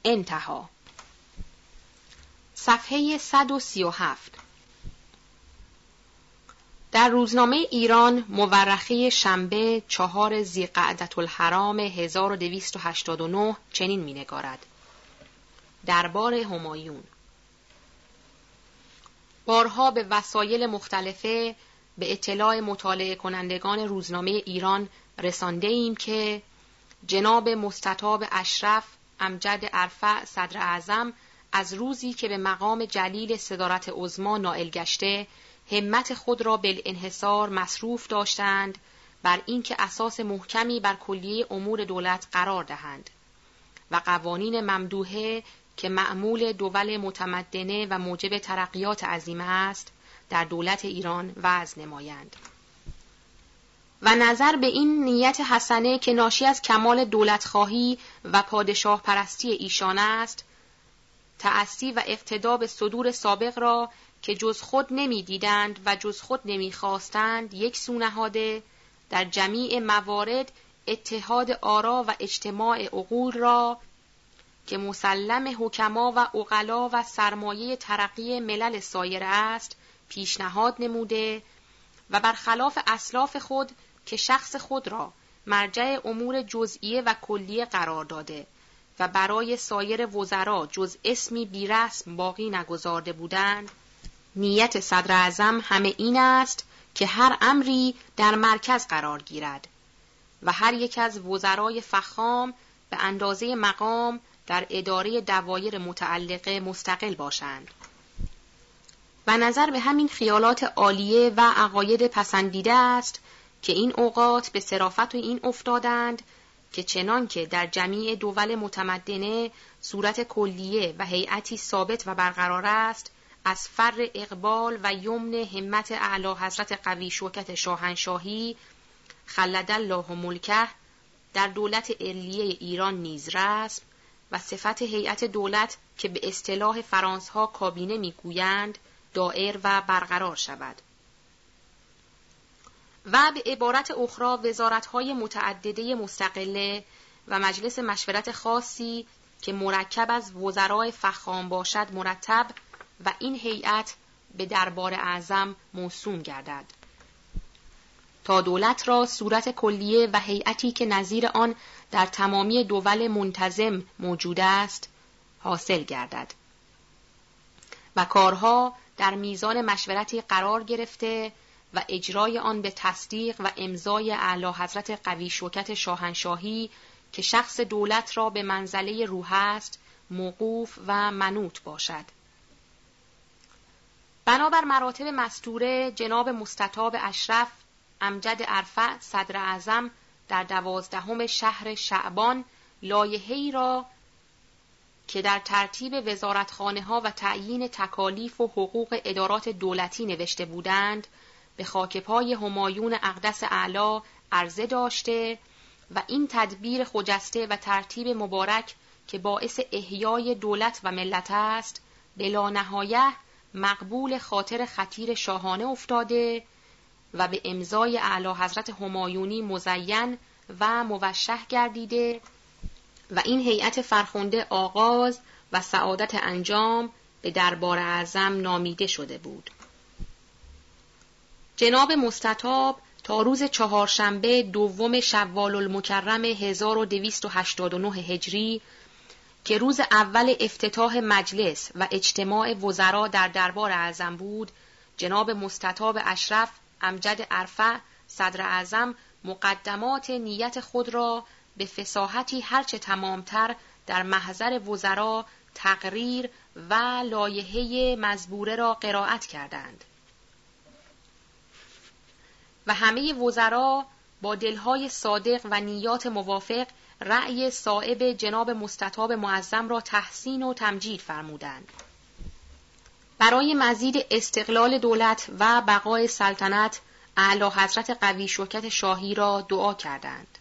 انتها صفحه 137 در روزنامه ایران مورخه شنبه چهار زیقعدت الحرام 1289 چنین می نگارد. دربار همایون بارها به وسایل مختلفه به اطلاع مطالعه کنندگان روزنامه ایران رسانده ایم که جناب مستطاب اشرف امجد ارفع صدر اعظم از روزی که به مقام جلیل صدارت عزما نائل گشته همت خود را بالانحصار مصروف داشتند بر اینکه اساس محکمی بر کلیه امور دولت قرار دهند و قوانین ممدوحه که معمول دول متمدنه و موجب ترقیات عظیمه است در دولت ایران وضع نمایند. و نظر به این نیت حسنه که ناشی از کمال دولتخواهی و پادشاه پرستی ایشان است تأسی و اقتدا به صدور سابق را که جز خود نمی‌دیدند و جز خود نمی‌خواستند یک سو نهاده در جمیع موارد اتحاد آرا و اجتماع عقول را که مسلم حکما و اقلا و سرمایه ترقی ملل سایر است پیشنهاد نموده و برخلاف اسلاف خود که شخص خود را مرجع امور جزئیه و کلیه قرار داده و برای سایر وزرا جز اسمی بیرسم باقی نگذارده بودند نیت صدر اعظم همه این است که هر امری در مرکز قرار گیرد و هر یک از وزرای فخام به اندازه مقام در اداره دوایر متعلقه مستقل باشند. و نظر به همین خیالات عالیه و عقاید پسندیده است که این اوقات به صرافت و این افتادند که چنان که در جمیع دول متمدنه صورت کلیه و هیئتی ثابت و برقرار است از فر اقبال و یمن همت اعلی حضرت قوی شوکت شاهنشاهی خلد الله ملکه در دولت علیه ایران نیز رسم و صفت هیئت دولت که به اصطلاح فرانس ها کابینه می‌گویند دائر و برقرار شود. و به عبارت اخرى های متعدده مستقله و مجلس مشورت خاصی که مرکب از وزرای فخام باشد مرتب و این هیئت به دربار اعظم موسوم گردد. تا دولت را صورت کلیه و هیئتی که نظیر آن در تمامی دول منتظم موجود است حاصل گردد. و کارها در میزان مشورتی قرار گرفته و اجرای آن به تصدیق و امضای اعلی حضرت قوی شوکت شاهنشاهی که شخص دولت را به منزله روح است موقوف و منوط باشد. بنابر مراتب مستوره جناب مستطاب اشرف امجد ارفع صدر اعظم در دوازدهم شهر شعبان لایحه‌ای را که در ترتیب وزارتخانه ها و تعیین تکالیف و حقوق ادارات دولتی نوشته بودند به خاکپای همایون اقدس اعلا عرضه داشته و این تدبیر خجسته و ترتیب مبارک که باعث احیای دولت و ملت است بلا نهایه مقبول خاطر خطیر شاهانه افتاده و به امضای اعلی حضرت همایونی مزین و موشه گردیده و این هیئت فرخنده آغاز و سعادت انجام به دربار اعظم نامیده شده بود. جناب مستطاب تا روز چهارشنبه دوم شوال المکرم 1289 هجری که روز اول افتتاح مجلس و اجتماع وزرا در دربار اعظم بود جناب مستطاب اشرف امجد عرفه صدر اعظم مقدمات نیت خود را به فساحتی هرچه تمامتر در محضر وزرا تقریر و لایحه مزبوره را قرائت کردند. و همه وزرا با دلهای صادق و نیات موافق رأی صائب جناب مستطاب معظم را تحسین و تمجید فرمودند. برای مزید استقلال دولت و بقای سلطنت اعلی حضرت قوی شوکت شاهی را دعا کردند.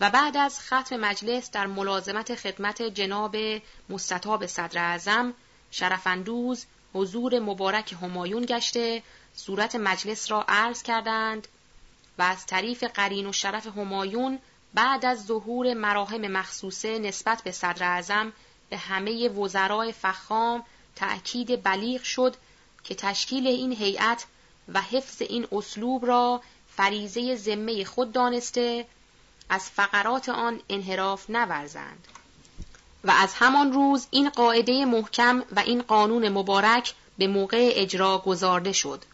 و بعد از ختم مجلس در ملازمت خدمت جناب مستطاب صدر اعظم شرفندوز حضور مبارک همایون گشته صورت مجلس را عرض کردند و از طریف قرین و شرف همایون بعد از ظهور مراهم مخصوصه نسبت به صدر اعظم به همه وزرای فخام تأکید بلیغ شد که تشکیل این هیئت و حفظ این اسلوب را فریزه ذمه خود دانسته از فقرات آن انحراف نورزند. و از همان روز این قاعده محکم و این قانون مبارک به موقع اجرا گذارده شد.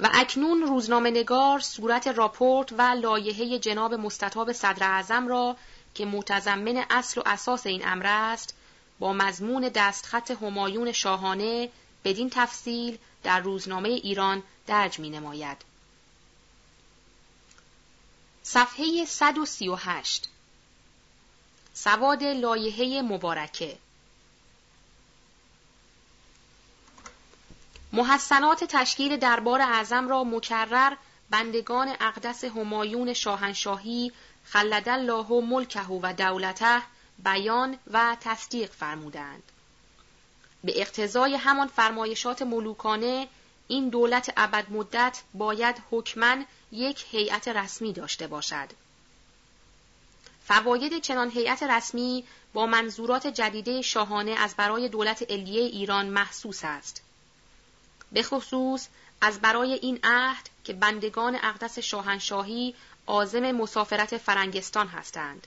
و اکنون روزنامه نگار صورت راپورت و لایحه جناب مستطاب صدر اعظم را که متضمن اصل و اساس این امر است با مضمون دستخط همایون شاهانه بدین تفصیل در روزنامه ایران درج می نماید. صفحه 138 سواد لایحه مبارکه محسنات تشکیل دربار اعظم را مکرر بندگان اقدس همایون شاهنشاهی خلد الله ملکه و دولته بیان و تصدیق فرمودند. به اقتضای همان فرمایشات ملوکانه این دولت ابد مدت باید حکمن یک هیئت رسمی داشته باشد. فواید چنان هیئت رسمی با منظورات جدیده شاهانه از برای دولت علیه ایران محسوس است. به خصوص از برای این عهد که بندگان اقدس شاهنشاهی عازم مسافرت فرنگستان هستند.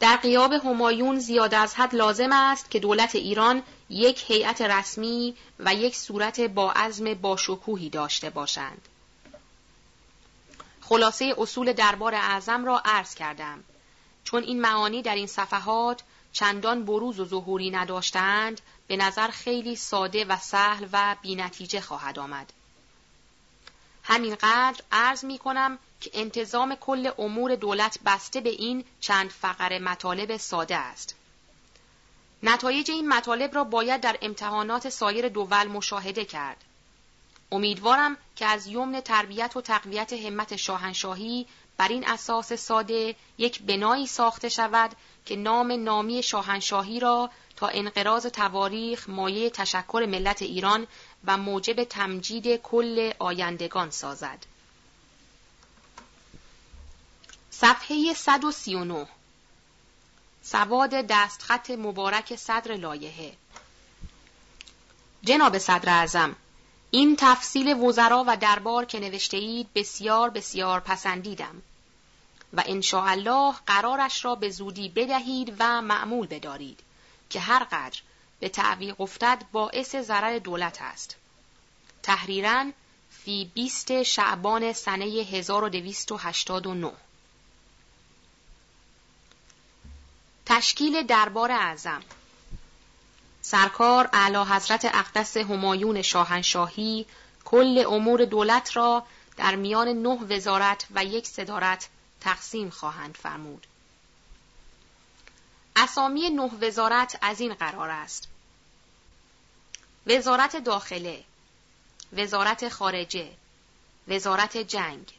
در قیاب همایون زیاد از حد لازم است که دولت ایران یک هیئت رسمی و یک صورت با عزم باشکوهی داشته باشند. خلاصه اصول دربار اعظم را عرض کردم. چون این معانی در این صفحات چندان بروز و ظهوری نداشتند به نظر خیلی ساده و سهل و بینتیجه خواهد آمد. همینقدر عرض می کنم که انتظام کل امور دولت بسته به این چند فقر مطالب ساده است. نتایج این مطالب را باید در امتحانات سایر دول مشاهده کرد. امیدوارم که از یمن تربیت و تقویت همت شاهنشاهی بر این اساس ساده یک بنایی ساخته شود که نام نامی شاهنشاهی را تا انقراض تواریخ مایه تشکر ملت ایران و موجب تمجید کل آیندگان سازد. صفحه 139 سواد دستخط مبارک صدر لایحه. جناب صدر اعظم این تفصیل وزرا و دربار که نوشته اید بسیار بسیار پسندیدم و الله قرارش را به زودی بدهید و معمول بدارید. که هر قدر به تعویق افتد باعث ضرر دولت است. تحریرا فی 20 شعبان سنه 1289 تشکیل دربار اعظم سرکار اعلی حضرت اقدس همایون شاهنشاهی کل امور دولت را در میان نه وزارت و یک صدارت تقسیم خواهند فرمود. اسامی نه وزارت از این قرار است. وزارت داخله، وزارت خارجه، وزارت جنگ،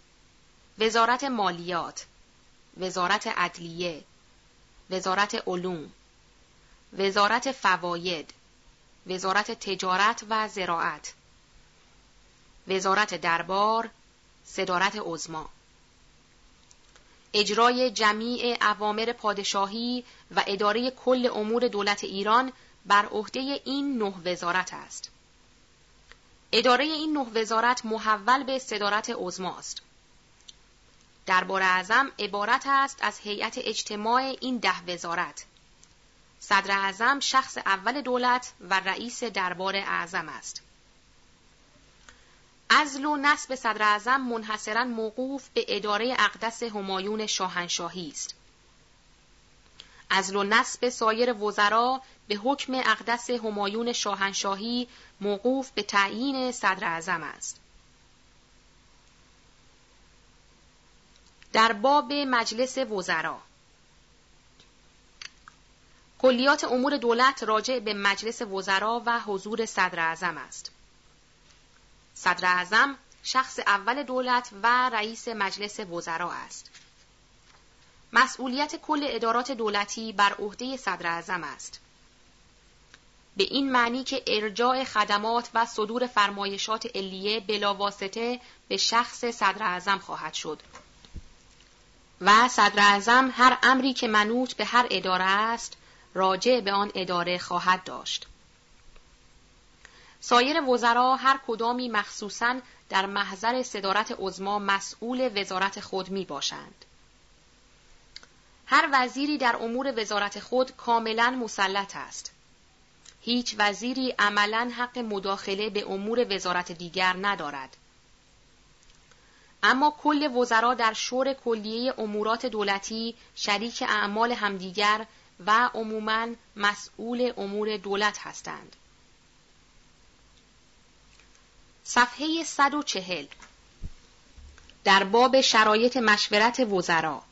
وزارت مالیات، وزارت عدلیه، وزارت علوم، وزارت فواید، وزارت تجارت و زراعت، وزارت دربار، صدارت عزما اجرای جمیع اوامر پادشاهی و اداره کل امور دولت ایران بر عهده این نه وزارت است. اداره این نه وزارت محول به صدارت عظماست. دربار اعظم عبارت است از هیئت اجتماع این ده وزارت. صدر اعظم شخص اول دولت و رئیس دربار اعظم است. ازل و نصب صدر اعظم منحصرا موقوف به اداره اقدس همایون شاهنشاهی است. ازل و نصب سایر وزرا به حکم اقدس همایون شاهنشاهی موقوف به تعیین صدر اعظم است. در باب مجلس وزرا کلیات امور دولت راجع به مجلس وزرا و حضور صدر اعظم است. صدر اعظم شخص اول دولت و رئیس مجلس وزرا است. مسئولیت کل ادارات دولتی بر عهده صدر اعظم است. به این معنی که ارجاع خدمات و صدور فرمایشات علیه بلاواسطه به شخص صدر اعظم خواهد شد. و صدر اعظم هر امری که منوط به هر اداره است راجع به آن اداره خواهد داشت. سایر وزرا هر کدامی مخصوصاً در محضر صدارت عزما مسئول وزارت خود می باشند. هر وزیری در امور وزارت خود کاملا مسلط است. هیچ وزیری عملا حق مداخله به امور وزارت دیگر ندارد. اما کل وزرا در شور کلیه امورات دولتی شریک اعمال همدیگر و عموماً مسئول امور دولت هستند. صفحه 140 در باب شرایط مشورت وزرا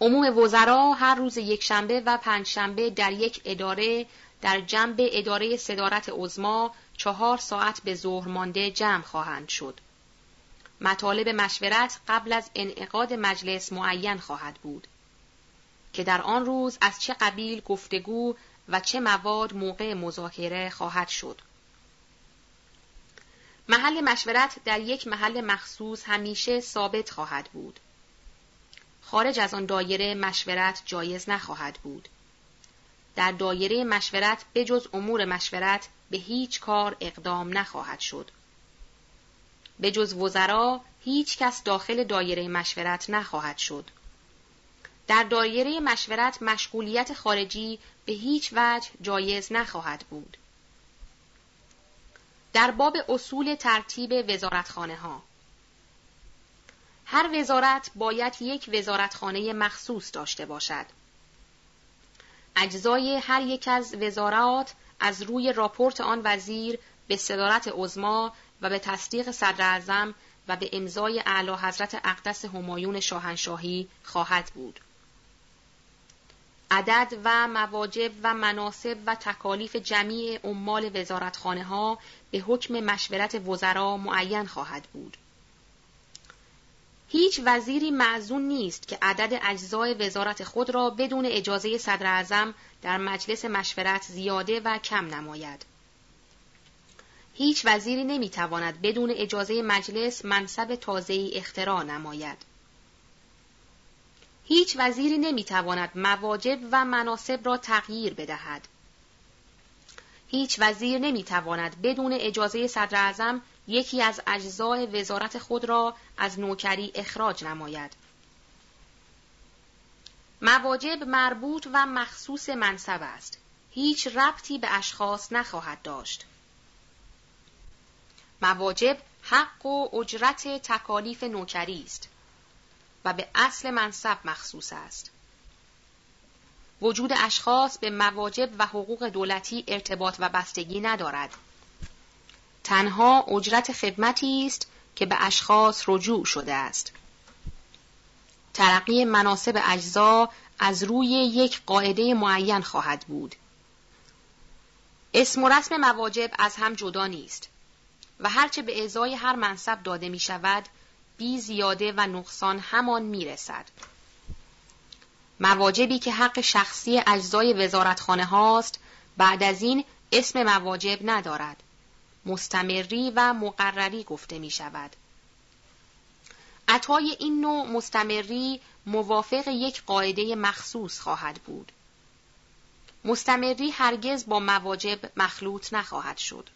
عموم وزرا هر روز یکشنبه و پنجشنبه در یک اداره در جنب اداره صدارت عزما چهار ساعت به ظهر مانده جمع خواهند شد. مطالب مشورت قبل از انعقاد مجلس معین خواهد بود که در آن روز از چه قبیل گفتگو و چه مواد موقع مذاکره خواهد شد. محل مشورت در یک محل مخصوص همیشه ثابت خواهد بود. خارج از آن دایره مشورت جایز نخواهد بود. در دایره مشورت به جز امور مشورت به هیچ کار اقدام نخواهد شد. به جز وزرا هیچ کس داخل دایره مشورت نخواهد شد. در دایره مشورت مشغولیت خارجی به هیچ وجه جایز نخواهد بود. در باب اصول ترتیب وزارتخانه ها هر وزارت باید یک وزارتخانه مخصوص داشته باشد. اجزای هر یک از وزارات از روی راپورت آن وزیر به صدارت عزما و به تصدیق صدر و به امضای اعلی حضرت اقدس همایون شاهنشاهی خواهد بود. عدد و مواجب و مناسب و تکالیف جمیع عمال وزارتخانه ها به حکم مشورت وزرا معین خواهد بود. هیچ وزیری معزون نیست که عدد اجزای وزارت خود را بدون اجازه صدر اعظم در مجلس مشورت زیاده و کم نماید. هیچ وزیری نمی‌تواند بدون اجازه مجلس منصب تازه‌ای اختراع نماید. هیچ وزیری نمی‌تواند مواجب و مناسب را تغییر بدهد. هیچ وزیر نمی‌تواند بدون اجازه صدر اعظم یکی از اجزای وزارت خود را از نوکری اخراج نماید. مواجب مربوط و مخصوص منصب است. هیچ ربطی به اشخاص نخواهد داشت. مواجب حق و اجرت تکالیف نوکری است و به اصل منصب مخصوص است. وجود اشخاص به مواجب و حقوق دولتی ارتباط و بستگی ندارد. تنها اجرت خدمتی است که به اشخاص رجوع شده است. ترقی مناسب اجزا از روی یک قاعده معین خواهد بود. اسم و رسم مواجب از هم جدا نیست و هرچه به ازای هر منصب داده می شود بی زیاده و نقصان همان می رسد. مواجبی که حق شخصی اجزای وزارتخانه هاست بعد از این اسم مواجب ندارد. مستمری و مقرری گفته می شود. عطای این نوع مستمری موافق یک قاعده مخصوص خواهد بود. مستمری هرگز با مواجب مخلوط نخواهد شد.